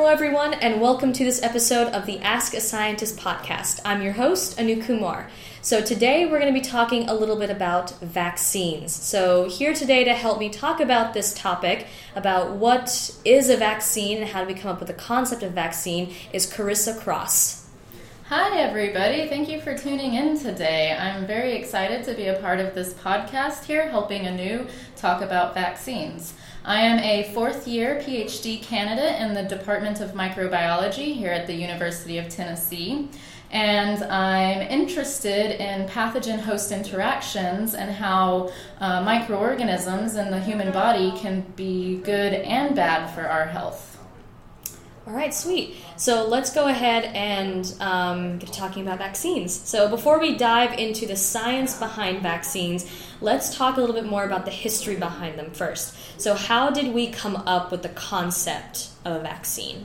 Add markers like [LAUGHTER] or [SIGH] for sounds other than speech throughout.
Hello, everyone, and welcome to this episode of the Ask a Scientist podcast. I'm your host, Anu Kumar. So, today we're going to be talking a little bit about vaccines. So, here today to help me talk about this topic, about what is a vaccine and how do we come up with the concept of vaccine, is Carissa Cross. Hi, everybody. Thank you for tuning in today. I'm very excited to be a part of this podcast here, helping Anu talk about vaccines. I am a fourth year PhD candidate in the Department of Microbiology here at the University of Tennessee and I'm interested in pathogen host interactions and how uh, microorganisms in the human body can be good and bad for our health. All right, sweet. So let's go ahead and um, get talking about vaccines. So before we dive into the science behind vaccines, let's talk a little bit more about the history behind them first. So, how did we come up with the concept of a vaccine?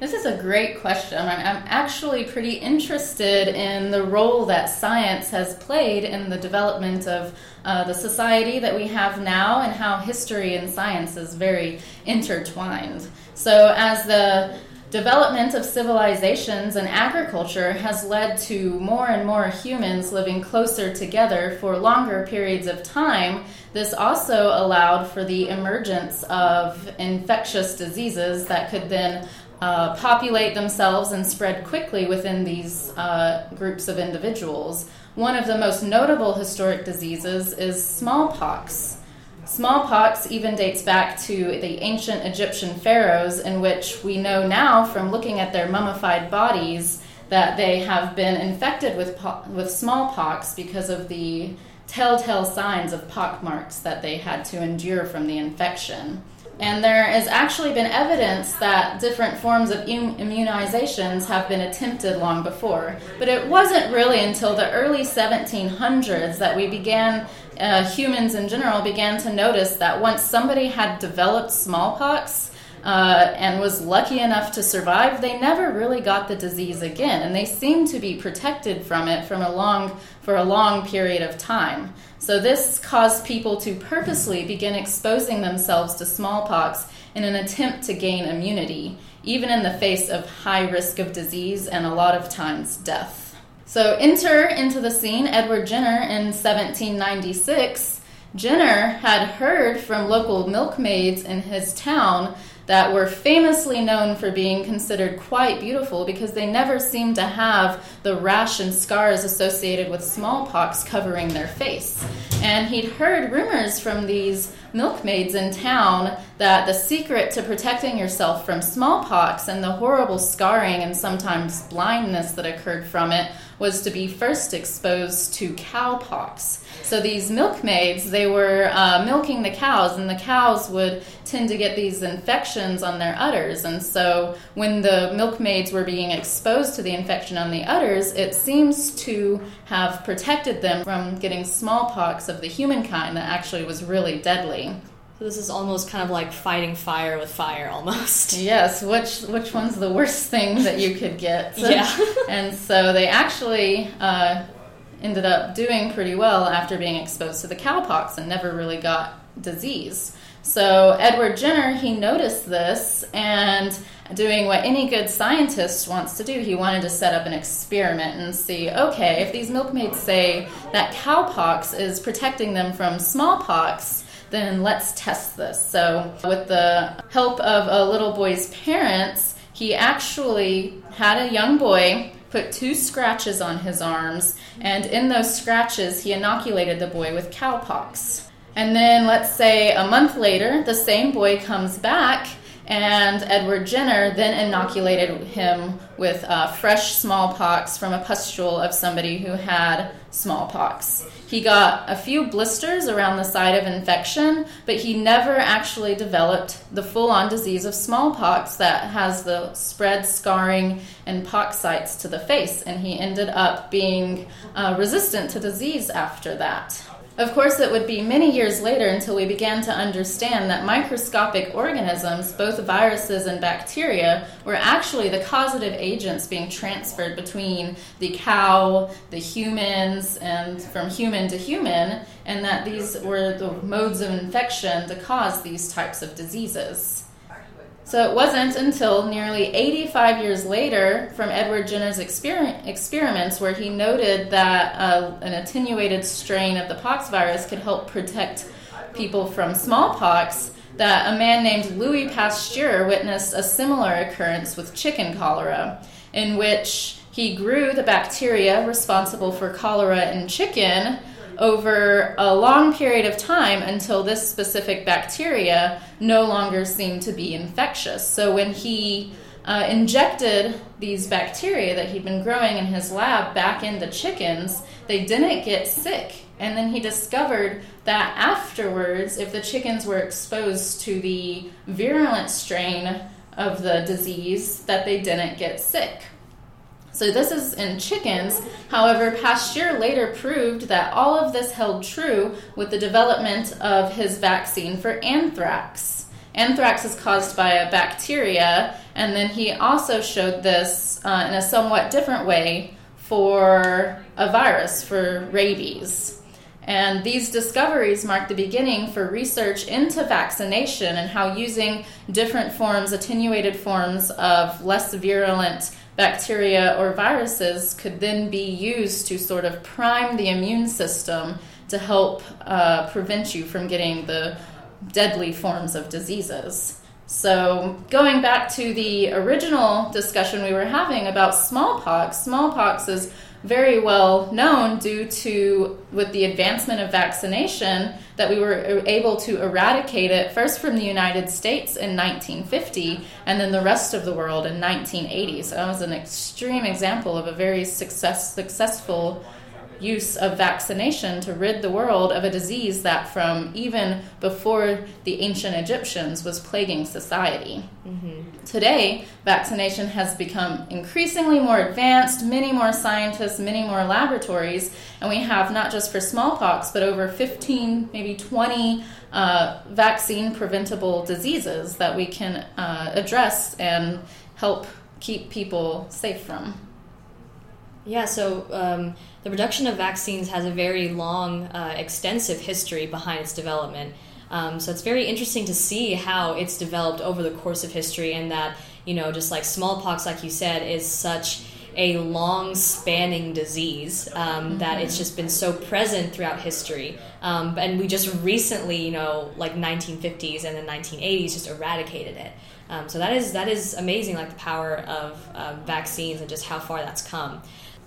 This is a great question. I'm actually pretty interested in the role that science has played in the development of uh, the society that we have now and how history and science is very intertwined. So, as the development of civilizations and agriculture has led to more and more humans living closer together for longer periods of time, this also allowed for the emergence of infectious diseases that could then uh, populate themselves and spread quickly within these uh, groups of individuals. One of the most notable historic diseases is smallpox. Smallpox even dates back to the ancient Egyptian pharaohs, in which we know now from looking at their mummified bodies that they have been infected with, po- with smallpox because of the telltale signs of pockmarks that they had to endure from the infection. And there has actually been evidence that different forms of immunizations have been attempted long before. But it wasn't really until the early 1700s that we began, uh, humans in general, began to notice that once somebody had developed smallpox, uh, and was lucky enough to survive, they never really got the disease again, and they seem to be protected from it from a long for a long period of time. So this caused people to purposely begin exposing themselves to smallpox in an attempt to gain immunity, even in the face of high risk of disease and a lot of times death. So enter into the scene Edward Jenner in 1796. Jenner had heard from local milkmaids in his town that were famously known for being considered quite beautiful because they never seemed to have the rash and scars associated with smallpox covering their face. And he'd heard rumors from these milkmaids in town that the secret to protecting yourself from smallpox and the horrible scarring and sometimes blindness that occurred from it was to be first exposed to cowpox. So these milkmaids, they were uh, milking the cows, and the cows would tend to get these infections on their udders. And so when the milkmaids were being exposed to the infection on the udders, it seems to have protected them from getting smallpox of the human kind that actually was really deadly. So this is almost kind of like fighting fire with fire, almost. [LAUGHS] Yes. Which which one's the worst thing that you could get? [LAUGHS] yeah. [LAUGHS] and so they actually uh, ended up doing pretty well after being exposed to the cowpox and never really got disease. So Edward Jenner he noticed this and doing what any good scientist wants to do. He wanted to set up an experiment and see okay, if these milkmaids say that cowpox is protecting them from smallpox, then let's test this. So, with the help of a little boy's parents, he actually had a young boy put two scratches on his arms, and in those scratches, he inoculated the boy with cowpox. And then, let's say a month later, the same boy comes back and Edward Jenner then inoculated him with uh, fresh smallpox from a pustule of somebody who had smallpox. He got a few blisters around the site of infection, but he never actually developed the full on disease of smallpox that has the spread, scarring, and pox sites to the face, and he ended up being uh, resistant to disease after that. Of course, it would be many years later until we began to understand that microscopic organisms, both viruses and bacteria, were actually the causative agents being transferred between the cow, the humans, and from human to human, and that these were the modes of infection to cause these types of diseases. So it wasn't until nearly 85 years later from Edward Jenner's exper- experiments where he noted that uh, an attenuated strain of the pox virus could help protect people from smallpox that a man named Louis Pasteur witnessed a similar occurrence with chicken cholera, in which he grew the bacteria responsible for cholera in chicken over a long period of time until this specific bacteria no longer seemed to be infectious. So when he uh, injected these bacteria that he'd been growing in his lab back into chickens, they didn't get sick. And then he discovered that afterwards, if the chickens were exposed to the virulent strain of the disease, that they didn't get sick. So this is in chickens. However, Pasteur later proved that all of this held true with the development of his vaccine for anthrax. Anthrax is caused by a bacteria, and then he also showed this uh, in a somewhat different way for a virus, for rabies. And these discoveries mark the beginning for research into vaccination and how using different forms, attenuated forms of less virulent bacteria or viruses could then be used to sort of prime the immune system to help uh, prevent you from getting the deadly forms of diseases. So, going back to the original discussion we were having about smallpox, smallpox is very well known due to with the advancement of vaccination that we were able to eradicate it first from the United States in 1950 and then the rest of the world in 1980. So that was an extreme example of a very success, successful use of vaccination to rid the world of a disease that from even before the ancient Egyptians was plaguing society. Mm-hmm. Today, vaccination has become increasingly more advanced, many more scientists, many more laboratories, and we have not just for smallpox, but over 15, maybe 20 uh, vaccine preventable diseases that we can uh, address and help keep people safe from. Yeah, so um, the production of vaccines has a very long, uh, extensive history behind its development. Um, so it's very interesting to see how it's developed over the course of history, and that, you know, just like smallpox, like you said, is such a long spanning disease um, that it's just been so present throughout history. Um, and we just recently, you know, like 1950s and the 1980s, just eradicated it. Um, so that is that is amazing, like the power of uh, vaccines and just how far that's come.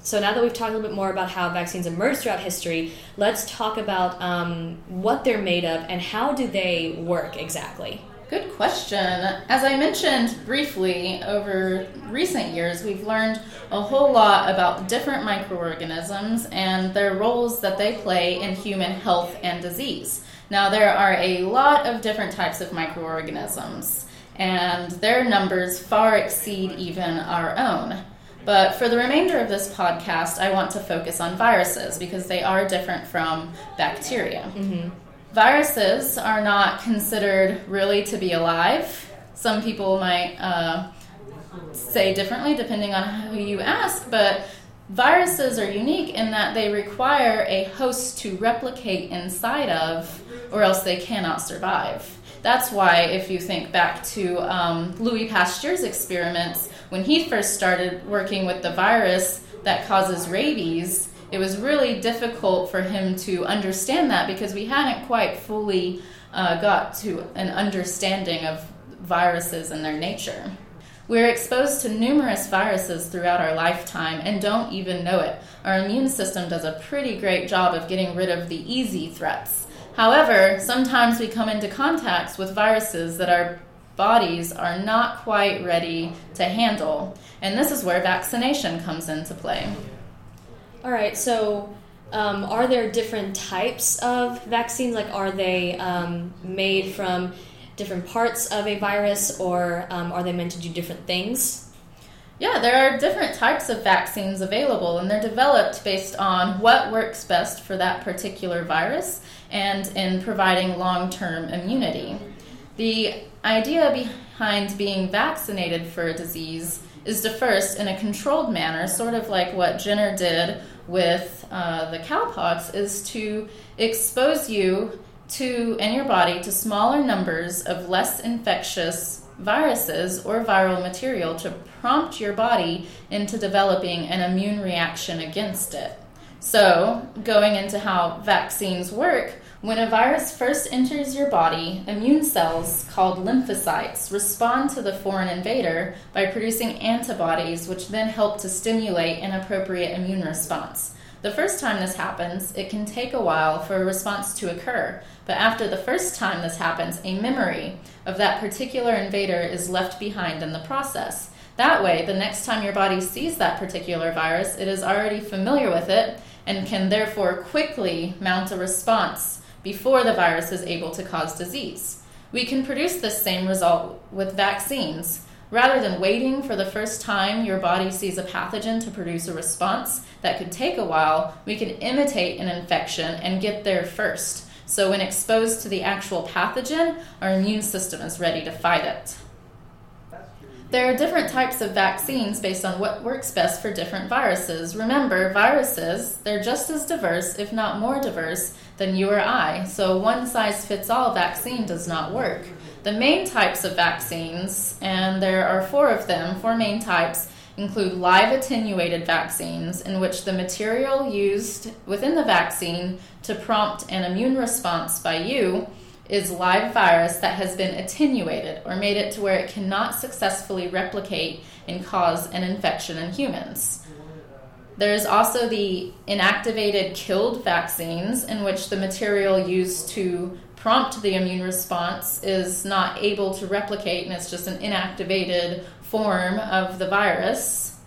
So now that we've talked a little bit more about how vaccines emerged throughout history, let's talk about um, what they're made of and how do they work exactly. Good question. As I mentioned briefly, over recent years, we've learned a whole lot about different microorganisms and their roles that they play in human health and disease. Now, there are a lot of different types of microorganisms, and their numbers far exceed even our own. But for the remainder of this podcast, I want to focus on viruses because they are different from bacteria. Mm-hmm. Viruses are not considered really to be alive. Some people might uh, say differently depending on who you ask, but viruses are unique in that they require a host to replicate inside of, or else they cannot survive. That's why, if you think back to um, Louis Pasteur's experiments, when he first started working with the virus that causes rabies, it was really difficult for him to understand that because we hadn't quite fully uh, got to an understanding of viruses and their nature. We're exposed to numerous viruses throughout our lifetime and don't even know it. Our immune system does a pretty great job of getting rid of the easy threats. However, sometimes we come into contact with viruses that are bodies are not quite ready to handle. And this is where vaccination comes into play. All right, so um, are there different types of vaccines? Like, are they um, made from different parts of a virus, or um, are they meant to do different things? Yeah, there are different types of vaccines available, and they're developed based on what works best for that particular virus and in providing long term immunity. The idea behind being vaccinated for a disease is to first, in a controlled manner, sort of like what Jenner did with uh, the cowpox, is to expose you to and your body to smaller numbers of less infectious viruses or viral material to prompt your body into developing an immune reaction against it. So, going into how vaccines work, when a virus first enters your body, immune cells called lymphocytes respond to the foreign invader by producing antibodies, which then help to stimulate an appropriate immune response. The first time this happens, it can take a while for a response to occur, but after the first time this happens, a memory of that particular invader is left behind in the process. That way, the next time your body sees that particular virus, it is already familiar with it and can therefore quickly mount a response before the virus is able to cause disease. We can produce this same result with vaccines. Rather than waiting for the first time your body sees a pathogen to produce a response that could take a while, we can imitate an infection and get there first. So, when exposed to the actual pathogen, our immune system is ready to fight it. There are different types of vaccines based on what works best for different viruses. Remember, viruses, they're just as diverse, if not more diverse, than you or I, so one size fits all vaccine does not work. The main types of vaccines, and there are four of them, four main types, include live attenuated vaccines, in which the material used within the vaccine to prompt an immune response by you is live virus that has been attenuated or made it to where it cannot successfully replicate and cause an infection in humans. There's also the inactivated killed vaccines, in which the material used to prompt the immune response is not able to replicate and it's just an inactivated form of the virus.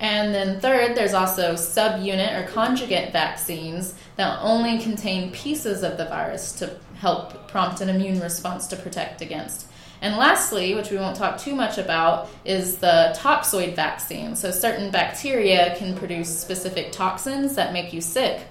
And then, third, there's also subunit or conjugate vaccines that only contain pieces of the virus to help prompt an immune response to protect against. And lastly, which we won't talk too much about, is the toxoid vaccine. So, certain bacteria can produce specific toxins that make you sick.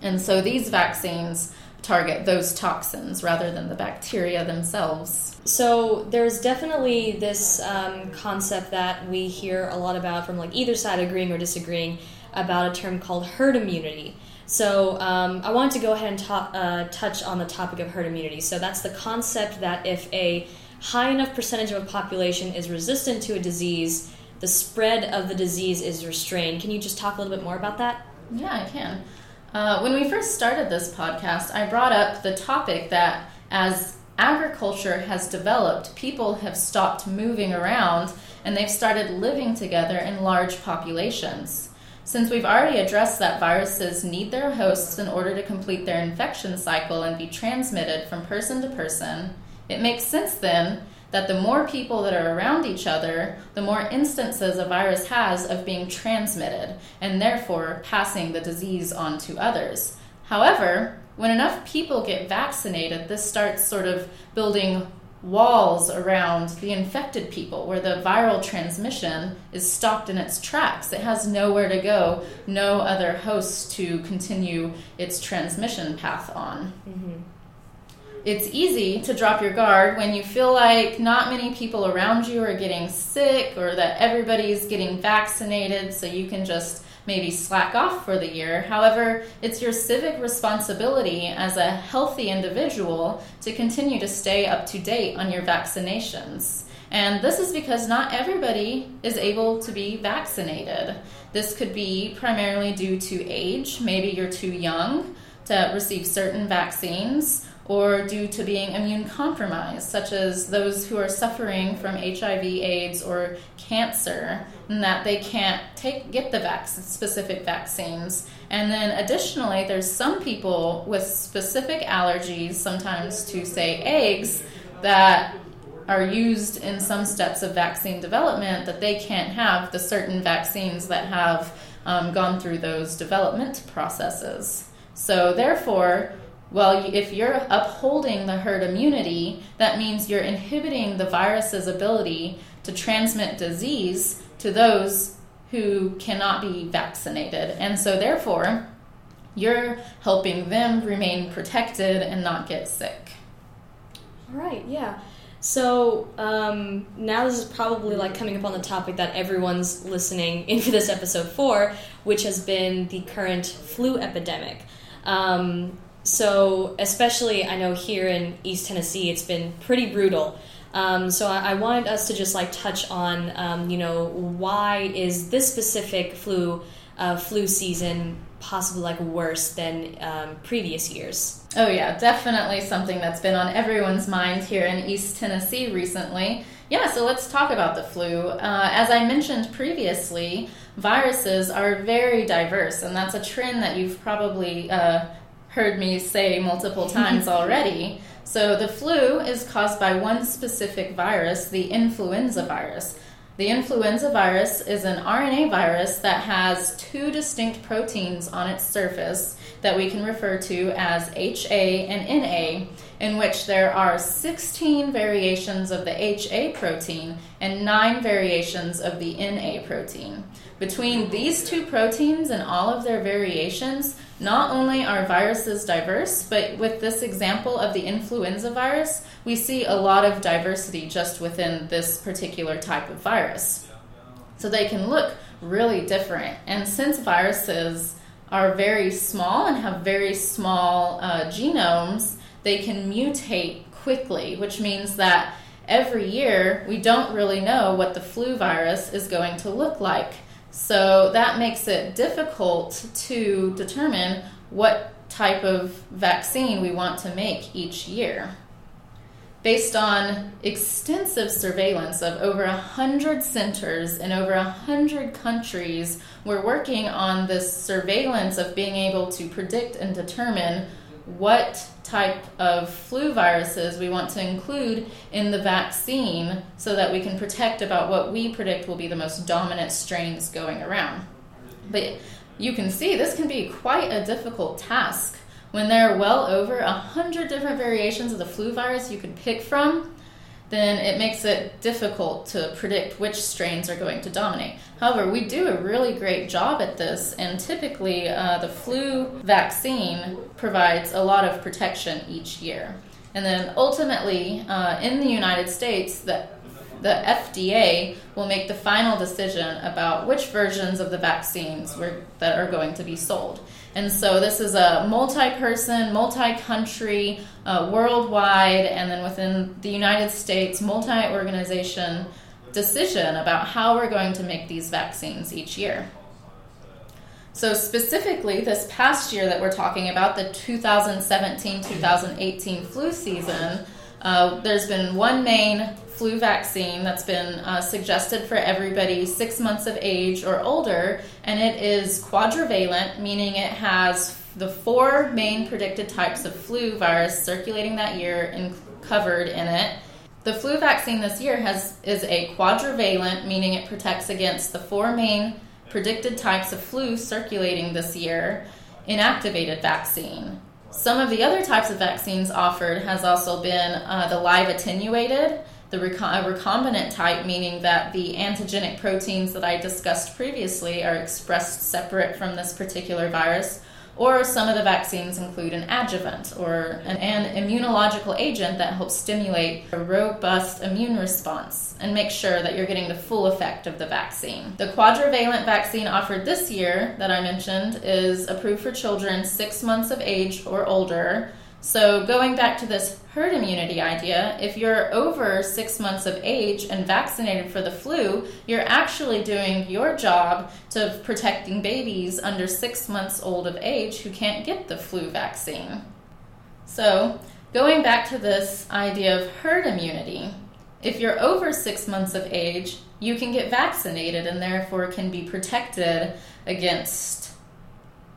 And so, these vaccines target those toxins rather than the bacteria themselves. So there's definitely this um, concept that we hear a lot about from like either side agreeing or disagreeing about a term called herd immunity. So um, I wanted to go ahead and uh, touch on the topic of herd immunity. So that's the concept that if a high enough percentage of a population is resistant to a disease, the spread of the disease is restrained. Can you just talk a little bit more about that? Yeah, I can. Uh, when we first started this podcast, I brought up the topic that as agriculture has developed, people have stopped moving around and they've started living together in large populations. Since we've already addressed that viruses need their hosts in order to complete their infection cycle and be transmitted from person to person, it makes sense then that the more people that are around each other, the more instances a virus has of being transmitted and therefore passing the disease on to others. However, when enough people get vaccinated, this starts sort of building walls around the infected people where the viral transmission is stopped in its tracks. It has nowhere to go, no other host to continue its transmission path on. Mm-hmm it's easy to drop your guard when you feel like not many people around you are getting sick or that everybody's getting vaccinated, so you can just maybe slack off for the year. However, it's your civic responsibility as a healthy individual to continue to stay up to date on your vaccinations. And this is because not everybody is able to be vaccinated. This could be primarily due to age. Maybe you're too young to receive certain vaccines or due to being immune compromised, such as those who are suffering from HIV, AIDS, or cancer, and that they can't take get the vac- specific vaccines. And then additionally, there's some people with specific allergies, sometimes to say eggs, that are used in some steps of vaccine development that they can't have the certain vaccines that have um, gone through those development processes. So, therefore, well, if you're upholding the herd immunity, that means you're inhibiting the virus's ability to transmit disease to those who cannot be vaccinated. And so, therefore, you're helping them remain protected and not get sick. All right, yeah. So um, now this is probably like coming up on the topic that everyone's listening into this episode for, which has been the current flu epidemic. Um, so, especially, I know here in East Tennessee, it's been pretty brutal. Um, so I, I, wanted us to just like touch on, um, you know, why is this specific flu uh, flu season possibly like worse than um, previous years? Oh yeah, definitely something that's been on everyone's mind here in East Tennessee recently. Yeah, so let's talk about the flu. Uh, as I mentioned previously, viruses are very diverse, and that's a trend that you've probably uh, heard me say multiple [LAUGHS] times already. So, the flu is caused by one specific virus, the influenza virus. The influenza virus is an RNA virus that has two distinct proteins on its surface that we can refer to as HA and NA, in which there are 16 variations of the HA protein and 9 variations of the NA protein. Between these two proteins and all of their variations, not only are viruses diverse, but with this example of the influenza virus, we see a lot of diversity just within this particular type of virus. So they can look really different. And since viruses are very small and have very small uh, genomes, they can mutate quickly, which means that every year we don't really know what the flu virus is going to look like. So that makes it difficult to determine what type of vaccine we want to make each year. Based on extensive surveillance of over 100 centers in over 100 countries, we're working on this surveillance of being able to predict and determine what type of flu viruses we want to include in the vaccine so that we can protect about what we predict will be the most dominant strains going around. But you can see this can be quite a difficult task when there are well over a hundred different variations of the flu virus you could pick from then it makes it difficult to predict which strains are going to dominate. However, we do a really great job at this, and typically uh, the flu vaccine provides a lot of protection each year. And then ultimately, uh, in the United States, the the FDA will make the final decision about which versions of the vaccines that are going to be sold. And so this is a multi person, multi country, uh, worldwide, and then within the United States, multi organization decision about how we're going to make these vaccines each year. So, specifically, this past year that we're talking about, the 2017 2018 flu season, uh, there's been one main flu vaccine that's been uh, suggested for everybody six months of age or older, and it is quadrivalent, meaning it has the four main predicted types of flu virus circulating that year and covered in it. The flu vaccine this year has is a quadrivalent, meaning it protects against the four main predicted types of flu circulating this year, inactivated vaccine. Some of the other types of vaccines offered has also been uh, the live attenuated, the recombinant type, meaning that the antigenic proteins that I discussed previously are expressed separate from this particular virus, or some of the vaccines include an adjuvant or an, an, immunological agent that helps stimulate a robust immune response and make sure that you're getting the full effect of the vaccine. The quadrivalent vaccine offered this year that I mentioned is approved for children six months of age or older so, going back to this herd immunity idea, if you're over six months of age and vaccinated for the flu, you're actually doing your job to protecting babies under six months old of age who can't get the flu vaccine. So, going back to this idea of herd immunity, if you're over six months of age, you can get vaccinated and therefore can be protected against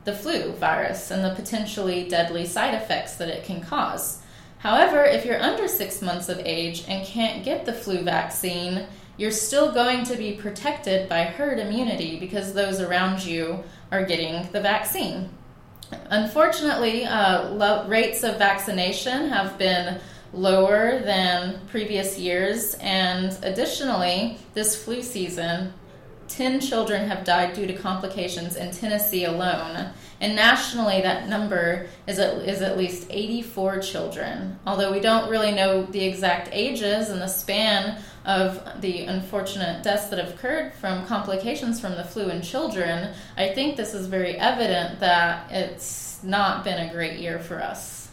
the flu virus and the potentially deadly side effects that it can cause. However, if you're under six months of age and can't get the flu vaccine, you're still going to be protected by herd immunity because those around you are getting the vaccine. Unfortunately, uh, lo- rates of vaccination have been lower than previous years, and additionally, this flu season 10 children have died due to complications in Tennessee alone. And nationally, that number is at, is at least 84 children. Although we don't really know the exact ages and the span of the unfortunate deaths that have occurred from complications from the flu in children, I think this is very evident that it's not been a great year for us.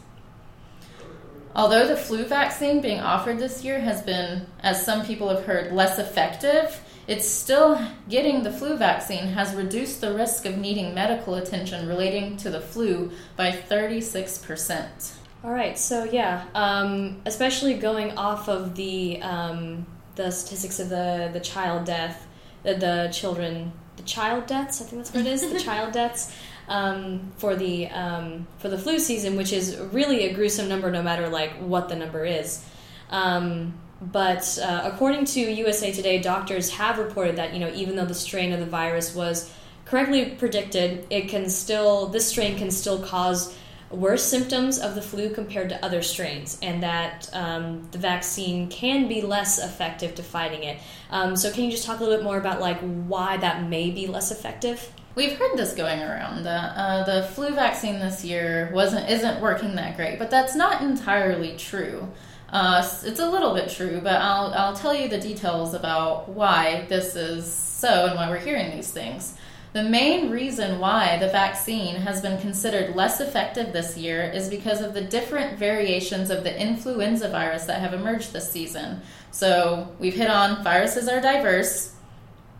Although the flu vaccine being offered this year has been, as some people have heard, less effective, it's still getting the flu vaccine has reduced the risk of needing medical attention relating to the flu by 36%. All right, so yeah, um, especially going off of the um, the statistics of the the child death, the, the children, the child deaths. I think that's what it is. the [LAUGHS] child deaths um, for the um, for the flu season, which is really a gruesome number, no matter like what the number is. Um, but uh, according to USA Today, doctors have reported that you know even though the strain of the virus was correctly predicted, it can still this strain can still cause worse symptoms of the flu compared to other strains, and that um, the vaccine can be less effective to fighting it. Um, so, can you just talk a little bit more about like why that may be less effective? We've heard this going around. The uh, the flu vaccine this year wasn't isn't working that great, but that's not entirely true. Uh, it's a little bit true, but I'll I'll tell you the details about why this is so and why we're hearing these things. The main reason why the vaccine has been considered less effective this year is because of the different variations of the influenza virus that have emerged this season. So, we've hit on viruses are diverse.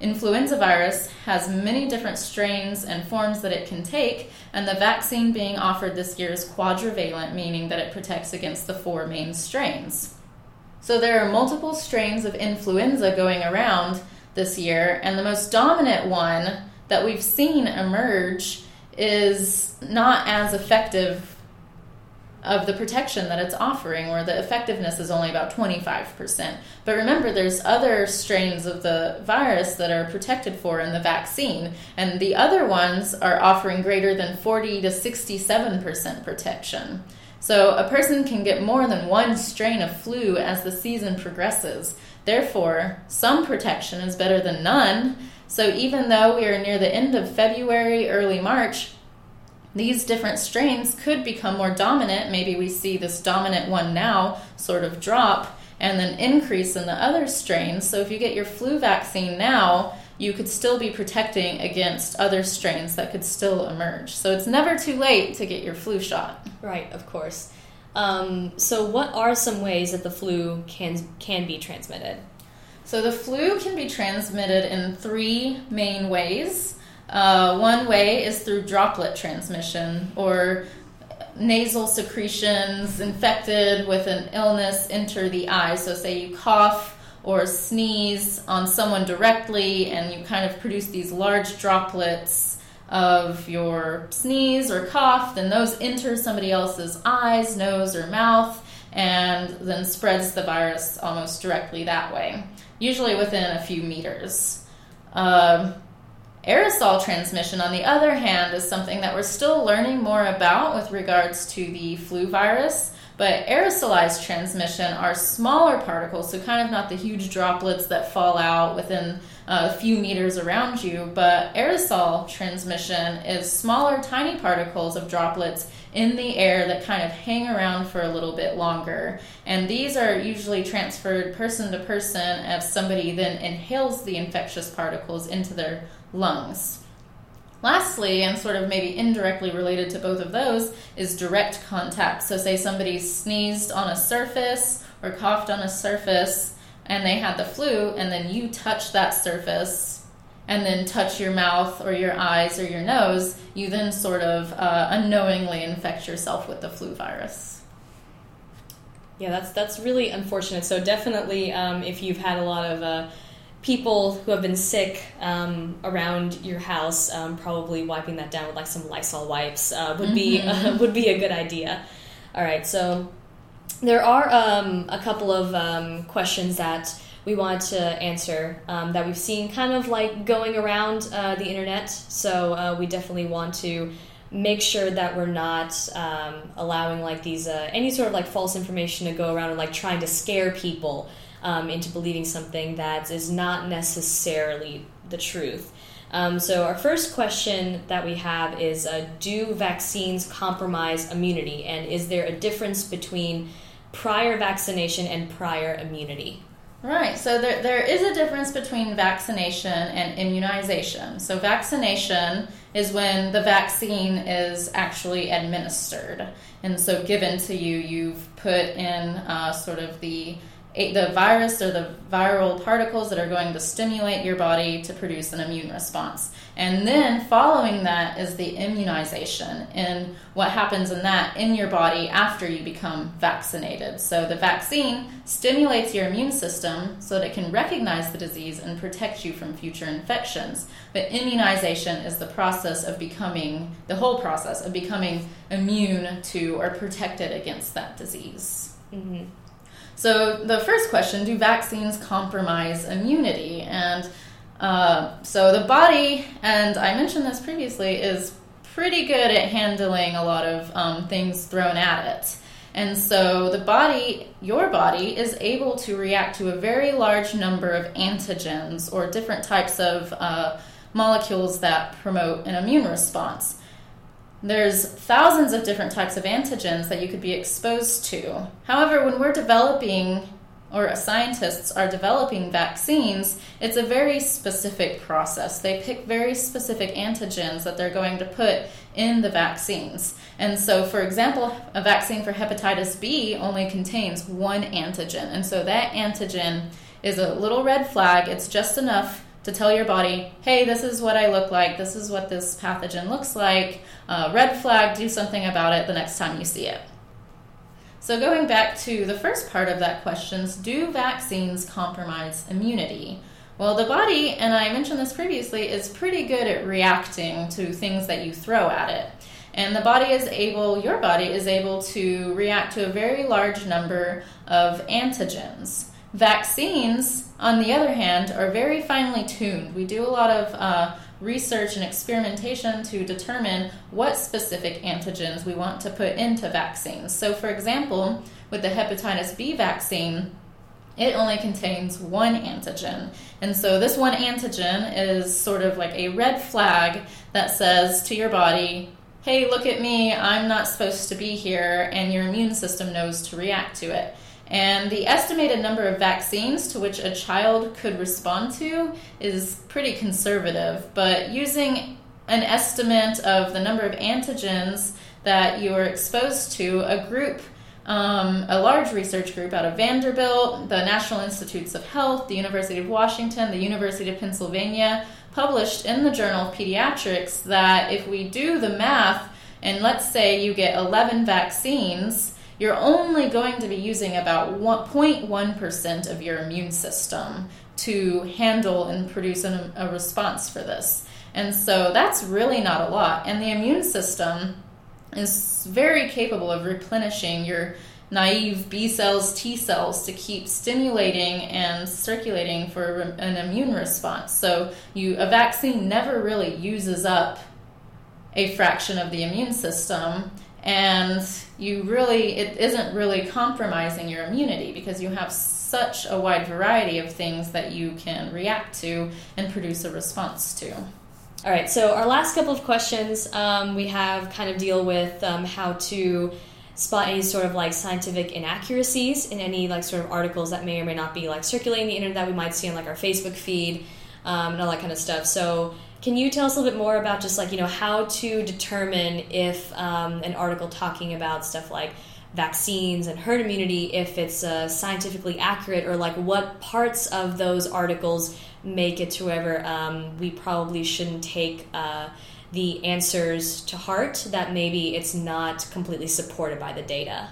Influenza virus has many different strains and forms that it can take, and the vaccine being offered this year is quadrivalent, meaning that it protects against the four main strains. So, there are multiple strains of influenza going around this year, and the most dominant one that we've seen emerge is not as effective of the protection that it's offering, where the effectiveness is only about 25%. But remember, there's other strains of the virus that are protected for in the vaccine, and the other ones are offering greater than 40 to 67% protection. So a person can get more than one strain of flu as the season progresses. Therefore, some protection is better than none, so even though we are near the end of February, early March, these different strains could become more dominant. Maybe we see this dominant one now sort of drop and then increase in the other strains. So if you get your flu vaccine now, you could still be protecting against other strains that could still emerge. So it's never too late to get your flu shot. Right, of course. Um, so what are some ways that the flu can can be transmitted? So the flu can be transmitted in three main ways. Uh, one way is through droplet transmission or nasal secretions infected with an illness enter the eye. So, say you cough or sneeze on someone directly, and you kind of produce these large droplets of your sneeze or cough, then those enter somebody else's eyes, nose, or mouth, and then spreads the virus almost directly that way usually within a few meters. Um, aerosol transmission, on the other hand, is something that we're still learning more about with regards to the flu virus. But aerosolized transmission are smaller particles, so kind of not the huge droplets that fall out within uh, a few meters around you. But aerosol transmission is smaller, tiny particles of droplets in the air that kind of hang around for a little bit longer. And these are usually transferred person to person as somebody then inhales the infectious particles into their lungs. Lastly, and sort of maybe indirectly related to both of those, is direct contact. So, say somebody sneezed on a surface or coughed on a surface and they had the flu, and then you touch that surface and then touch your mouth or your eyes or your nose, you then sort of uh, unknowingly infect yourself with the flu virus. Yeah, that's that's really unfortunate. So definitely, um, if you've had a lot of uh, people who have been sick um, around your house, um, probably wiping that down with like some Lysol wipes uh, would be mm-hmm. uh, [LAUGHS] would be a good idea. All right, so there are um, a couple of um, questions that we wanted to answer um, that we've seen kind of like going around uh, the internet. So uh, we definitely want to make sure that we're not um, allowing like these uh, any sort of like false information to go around and like trying to scare people um, into believing something that is not necessarily the truth. Um, so our first question that we have is: uh, Do vaccines compromise immunity, and is there a difference between prior vaccination and prior immunity? Right. So there, there is a difference between vaccination and immunization. So vaccination is when the vaccine is actually administered, and so given to you, you've put in uh, sort of the the virus or the viral particles that are going to stimulate your body to produce an immune response. And then following that is the immunization and what happens in that in your body after you become vaccinated. So the vaccine stimulates your immune system so that it can recognize the disease and protect you from future infections. But immunization is the process of becoming the whole process of becoming immune to or protected against that disease. Mm-hmm. So, the first question do vaccines compromise immunity? And uh, so, the body, and I mentioned this previously, is pretty good at handling a lot of um, things thrown at it. And so, the body, your body, is able to react to a very large number of antigens or different types of uh, molecules that promote an immune response. There's thousands of different types of antigens that you could be exposed to. However, when we're developing or scientists are developing vaccines, it's a very specific process. They pick very specific antigens that they're going to put in the vaccines. And so, for example, a vaccine for hepatitis B only contains one antigen. And so that antigen is a little red flag. It's just enough to tell your body, hey, this is what I look like, this is what this pathogen looks like. Uh, red flag, do something about it the next time you see it. So, going back to the first part of that question, do vaccines compromise immunity? Well, the body, and I mentioned this previously, is pretty good at reacting to things that you throw at it. And the body is able, your body is able to react to a very large number of antigens. Vaccines, on the other hand, are very finely tuned. We do a lot of uh, research and experimentation to determine what specific antigens we want to put into vaccines. So, for example, with the hepatitis B vaccine, it only contains one antigen. And so, this one antigen is sort of like a red flag that says to your body, hey, look at me, I'm not supposed to be here, and your immune system knows to react to it. And the estimated number of vaccines to which a child could respond to is pretty conservative, but using an estimate of the number of antigens that you are exposed to, a group, um, a large research group out of Vanderbilt, the National Institutes of Health, the University of Washington, the University of Pennsylvania, published in the Journal of Pediatrics that if we do the math, and let's say you get 11 vaccines, you're only going to be using about 0.1% of your immune system to handle and produce an, a response for this. And so that's really not a lot. And the immune system is very capable of replenishing your naive B cells, T cells to keep stimulating and circulating for an immune response. So you a vaccine never really uses up a fraction of the immune system and you really it isn't really compromising your immunity because you have such a wide variety of things that you can react to and produce a response to. All right so our last couple of questions um, we have kind of deal with um, how to spot any sort of like scientific inaccuracies in any like sort of articles that may or may not be like circulating the internet that we might see on like our facebook feed um, and all that kind of stuff. So can you tell us a little bit more about just like, you know, how to determine if um, an article talking about stuff like vaccines and herd immunity, if it's uh, scientifically accurate, or like what parts of those articles make it to wherever um, we probably shouldn't take uh, the answers to heart, that maybe it's not completely supported by the data?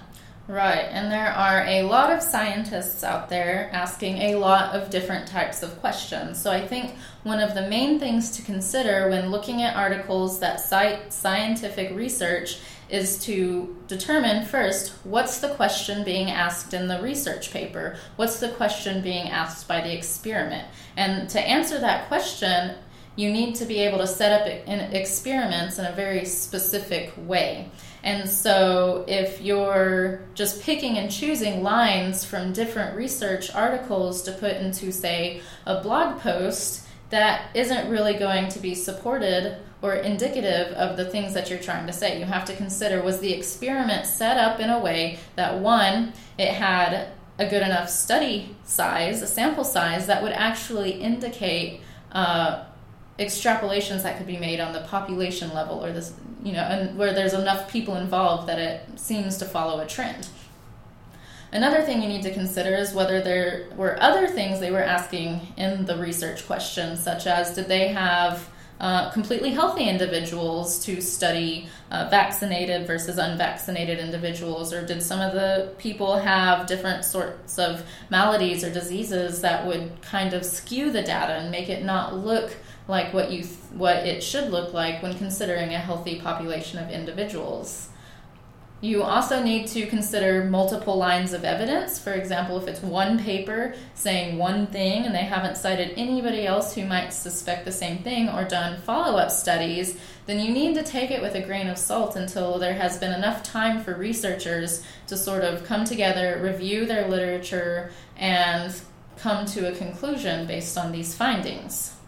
Right, and there are a lot of scientists out there asking a lot of different types of questions. So I think one of the main things to consider when looking at articles that cite scientific research is to determine first what's the question being asked in the research paper? What's the question being asked by the experiment? And to answer that question, you need to be able to set up experiments in a very specific way. And so, if you're just picking and choosing lines from different research articles to put into, say, a blog post, that isn't really going to be supported or indicative of the things that you're trying to say. You have to consider was the experiment set up in a way that one, it had a good enough study size, a sample size that would actually indicate uh, extrapolations that could be made on the population level or this, you know, and where there's enough people involved that it seems to follow a trend. Another thing you need to consider is whether there were other things they were asking in the research question, such as did they have uh, completely healthy individuals to study uh, vaccinated versus unvaccinated individuals, or did some of the people have different sorts of maladies or diseases that would kind of skew the data and make it not look like what you th- what it should look like when considering a healthy population of individuals. You also need to consider multiple lines of evidence. For example, if it's one paper saying one thing and they haven't cited anybody else who might suspect the same thing or done follow up studies, then you need to take it with a grain of salt until there has been enough time for researchers to sort of come together, review their literature, and come to a conclusion based on these findings.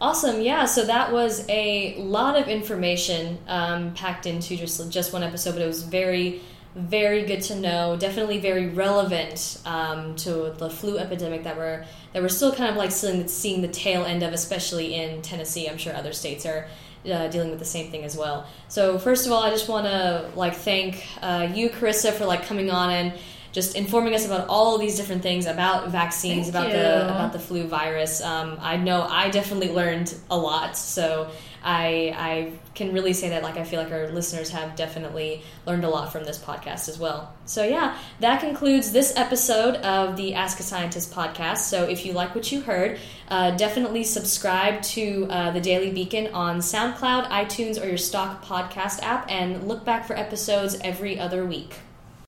Awesome, yeah. So that was a lot of information um, packed into just just one episode, but it was very, very good to know. Definitely very relevant um, to the flu epidemic that we're that we're still kind of like seeing, seeing the tail end of, especially in Tennessee. I'm sure other states are uh, dealing with the same thing as well. So first of all, I just want to like thank uh, you, Carissa, for like coming on and just informing us about all these different things about vaccines, Thank about you. the about the flu virus. Um, I know I definitely learned a lot, so I I can really say that like I feel like our listeners have definitely learned a lot from this podcast as well. So yeah, that concludes this episode of the Ask a Scientist podcast. So if you like what you heard, uh, definitely subscribe to uh, the Daily Beacon on SoundCloud, iTunes, or your stock podcast app, and look back for episodes every other week.